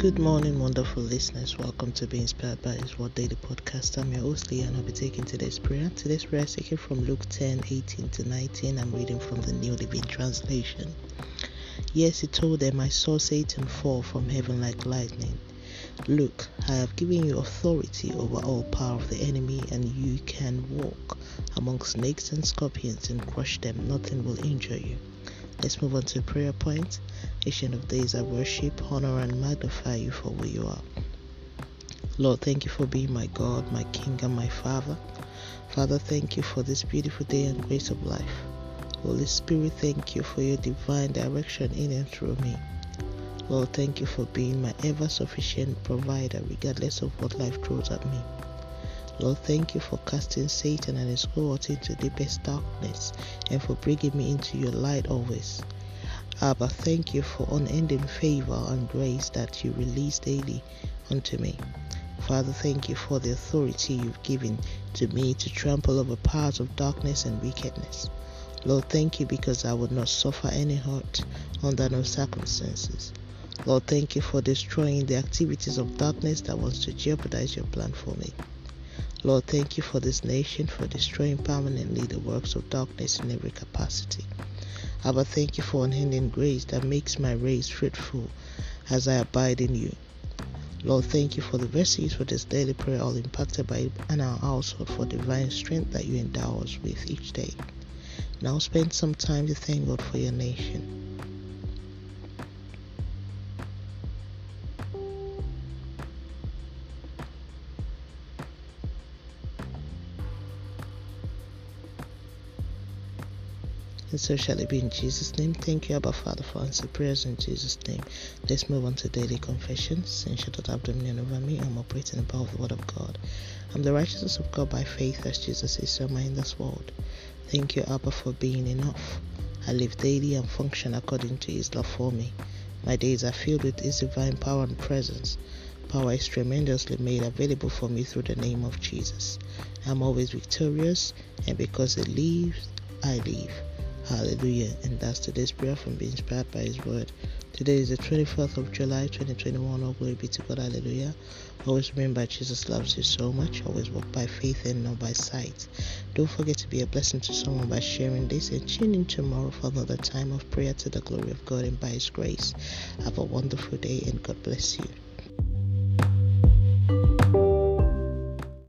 Good morning, wonderful listeners. Welcome to Be Inspired by His Word Daily Podcast. I'm your host, Lee, and I'll be taking today's prayer. Today's prayer is taken from Luke 10 18 to 19. I'm reading from the New Living Translation. Yes, he told them, I saw Satan fall from heaven like lightning. Look, I have given you authority over all power of the enemy, and you can walk among snakes and scorpions and crush them. Nothing will injure you. Let's move on to prayer point. Ancient of days, I worship, honor, and magnify you for who you are. Lord, thank you for being my God, my King, and my Father. Father, thank you for this beautiful day and grace of life. Holy Spirit, thank you for your divine direction in and through me. Lord, thank you for being my ever sufficient provider, regardless of what life throws at me. Lord, thank you for casting Satan and his cohort into deepest darkness and for bringing me into your light always. Abba, thank you for unending favor and grace that you release daily unto me. Father, thank you for the authority you've given to me to trample over powers of darkness and wickedness. Lord, thank you because I would not suffer any hurt under no circumstances. Lord, thank you for destroying the activities of darkness that wants to jeopardize your plan for me. Lord, thank you for this nation, for destroying permanently the works of darkness in every capacity. Abba, thank you for unending grace that makes my race fruitful as I abide in you. Lord, thank you for the verses for this daily prayer, all impacted by and our household for divine strength that you endow us with each day. Now spend some time to thank God for your nation. And so shall it be in Jesus' name. Thank you, Abba Father, for answering prayers in Jesus' name. Let's move on to daily confessions. Sin shall not have dominion over me. I'm operating above the word of God. I'm the righteousness of God by faith as Jesus is so in this world. Thank you, Abba, for being enough. I live daily and function according to His love for me. My days are filled with His divine power and presence. Power is tremendously made available for me through the name of Jesus. I'm always victorious, and because He lives, I live. Hallelujah. And that's today's prayer from being inspired by His Word. Today is the 24th of July 2021. All glory be to God. Hallelujah. Always remember Jesus loves you so much. Always walk by faith and not by sight. Don't forget to be a blessing to someone by sharing this and tune in tomorrow for another time of prayer to the glory of God and by His grace. Have a wonderful day and God bless you.